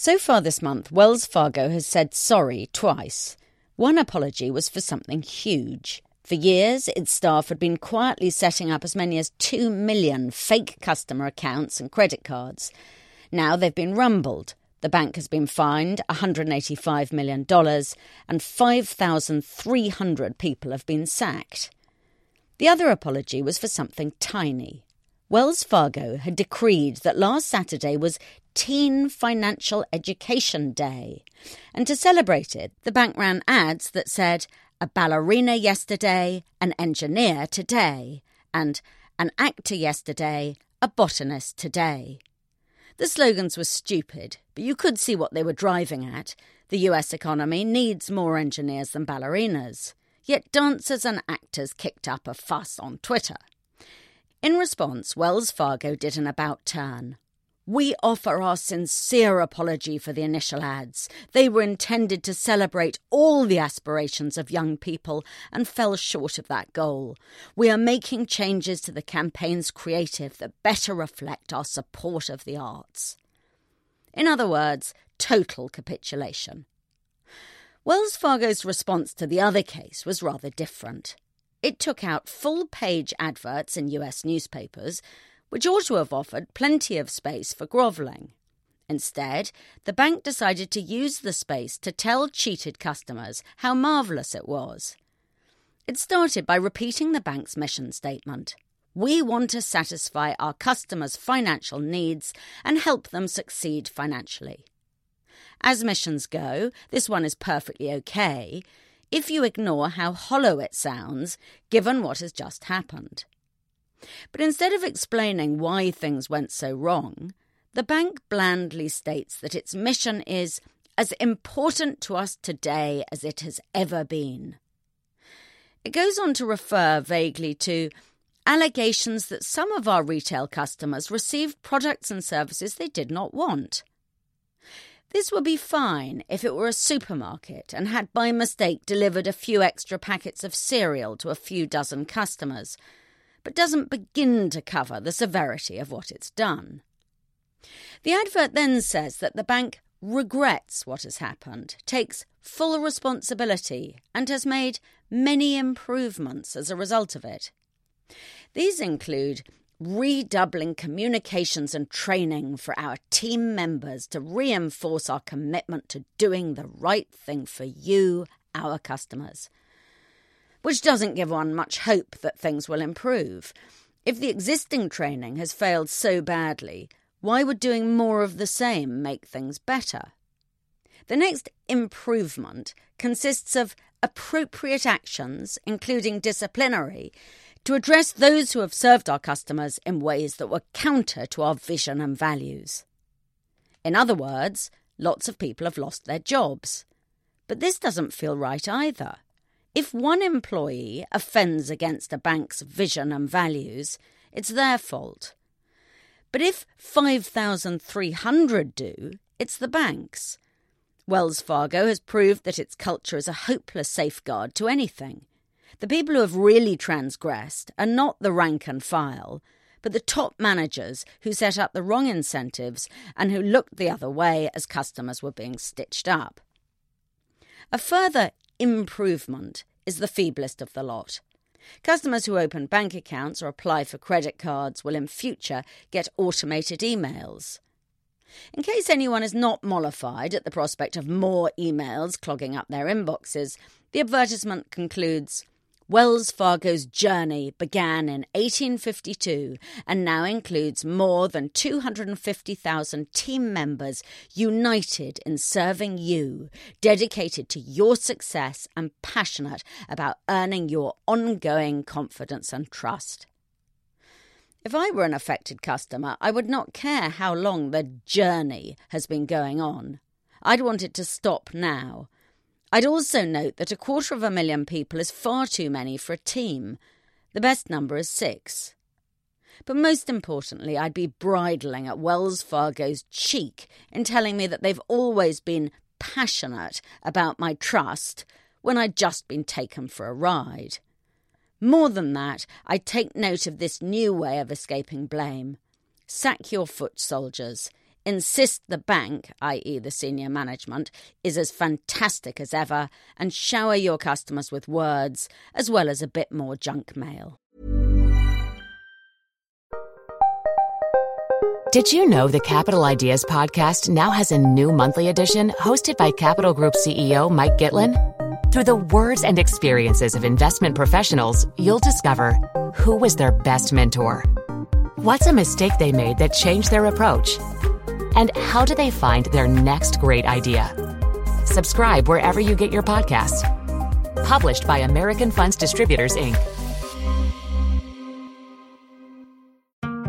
So far this month, Wells Fargo has said sorry twice. One apology was for something huge. For years, its staff had been quietly setting up as many as 2 million fake customer accounts and credit cards. Now they've been rumbled. The bank has been fined $185 million, and 5,300 people have been sacked. The other apology was for something tiny. Wells Fargo had decreed that last Saturday was Teen Financial Education Day. And to celebrate it, the bank ran ads that said, a ballerina yesterday, an engineer today, and an actor yesterday, a botanist today. The slogans were stupid, but you could see what they were driving at. The US economy needs more engineers than ballerinas. Yet dancers and actors kicked up a fuss on Twitter. In response, Wells Fargo did an about turn. We offer our sincere apology for the initial ads. They were intended to celebrate all the aspirations of young people and fell short of that goal. We are making changes to the campaign's creative that better reflect our support of the arts. In other words, total capitulation. Wells Fargo's response to the other case was rather different. It took out full page adverts in US newspapers, which ought to have offered plenty of space for grovelling. Instead, the bank decided to use the space to tell cheated customers how marvellous it was. It started by repeating the bank's mission statement. We want to satisfy our customers' financial needs and help them succeed financially. As missions go, this one is perfectly okay, if you ignore how hollow it sounds given what has just happened. But instead of explaining why things went so wrong, the bank blandly states that its mission is as important to us today as it has ever been. It goes on to refer vaguely to allegations that some of our retail customers received products and services they did not want. This would be fine if it were a supermarket and had by mistake delivered a few extra packets of cereal to a few dozen customers, but doesn't begin to cover the severity of what it's done. The advert then says that the bank regrets what has happened, takes full responsibility, and has made many improvements as a result of it. These include redoubling communications and training for our team members to reinforce our commitment to doing the right thing for you, our customers. Which doesn't give one much hope that things will improve. If the existing training has failed so badly, why would doing more of the same make things better? The next improvement consists of appropriate actions, including disciplinary, to address those who have served our customers in ways that were counter to our vision and values. In other words, lots of people have lost their jobs. But this doesn't feel right either. If one employee offends against a bank's vision and values, it's their fault. But if 5,300 do, it's the bank's. Wells Fargo has proved that its culture is a hopeless safeguard to anything. The people who have really transgressed are not the rank and file, but the top managers who set up the wrong incentives and who looked the other way as customers were being stitched up. A further improvement is the feeblest of the lot. Customers who open bank accounts or apply for credit cards will in future get automated emails. In case anyone is not mollified at the prospect of more emails clogging up their inboxes, the advertisement concludes Wells Fargo's journey began in 1852 and now includes more than 250,000 team members united in serving you, dedicated to your success and passionate about earning your ongoing confidence and trust. If I were an affected customer, I would not care how long the journey has been going on. I'd want it to stop now. I'd also note that a quarter of a million people is far too many for a team. The best number is six. But most importantly, I'd be bridling at Wells Fargo's cheek in telling me that they've always been passionate about my trust when I'd just been taken for a ride. More than that, I'd take note of this new way of escaping blame. Sack your foot soldiers. Insist the bank, i.e., the senior management, is as fantastic as ever, and shower your customers with words as well as a bit more junk mail. Did you know the Capital Ideas podcast now has a new monthly edition hosted by Capital Group CEO Mike Gitlin? Through the words and experiences of investment professionals, you'll discover who was their best mentor, what's a mistake they made that changed their approach, and how do they find their next great idea. Subscribe wherever you get your podcasts. Published by American Funds Distributors, Inc.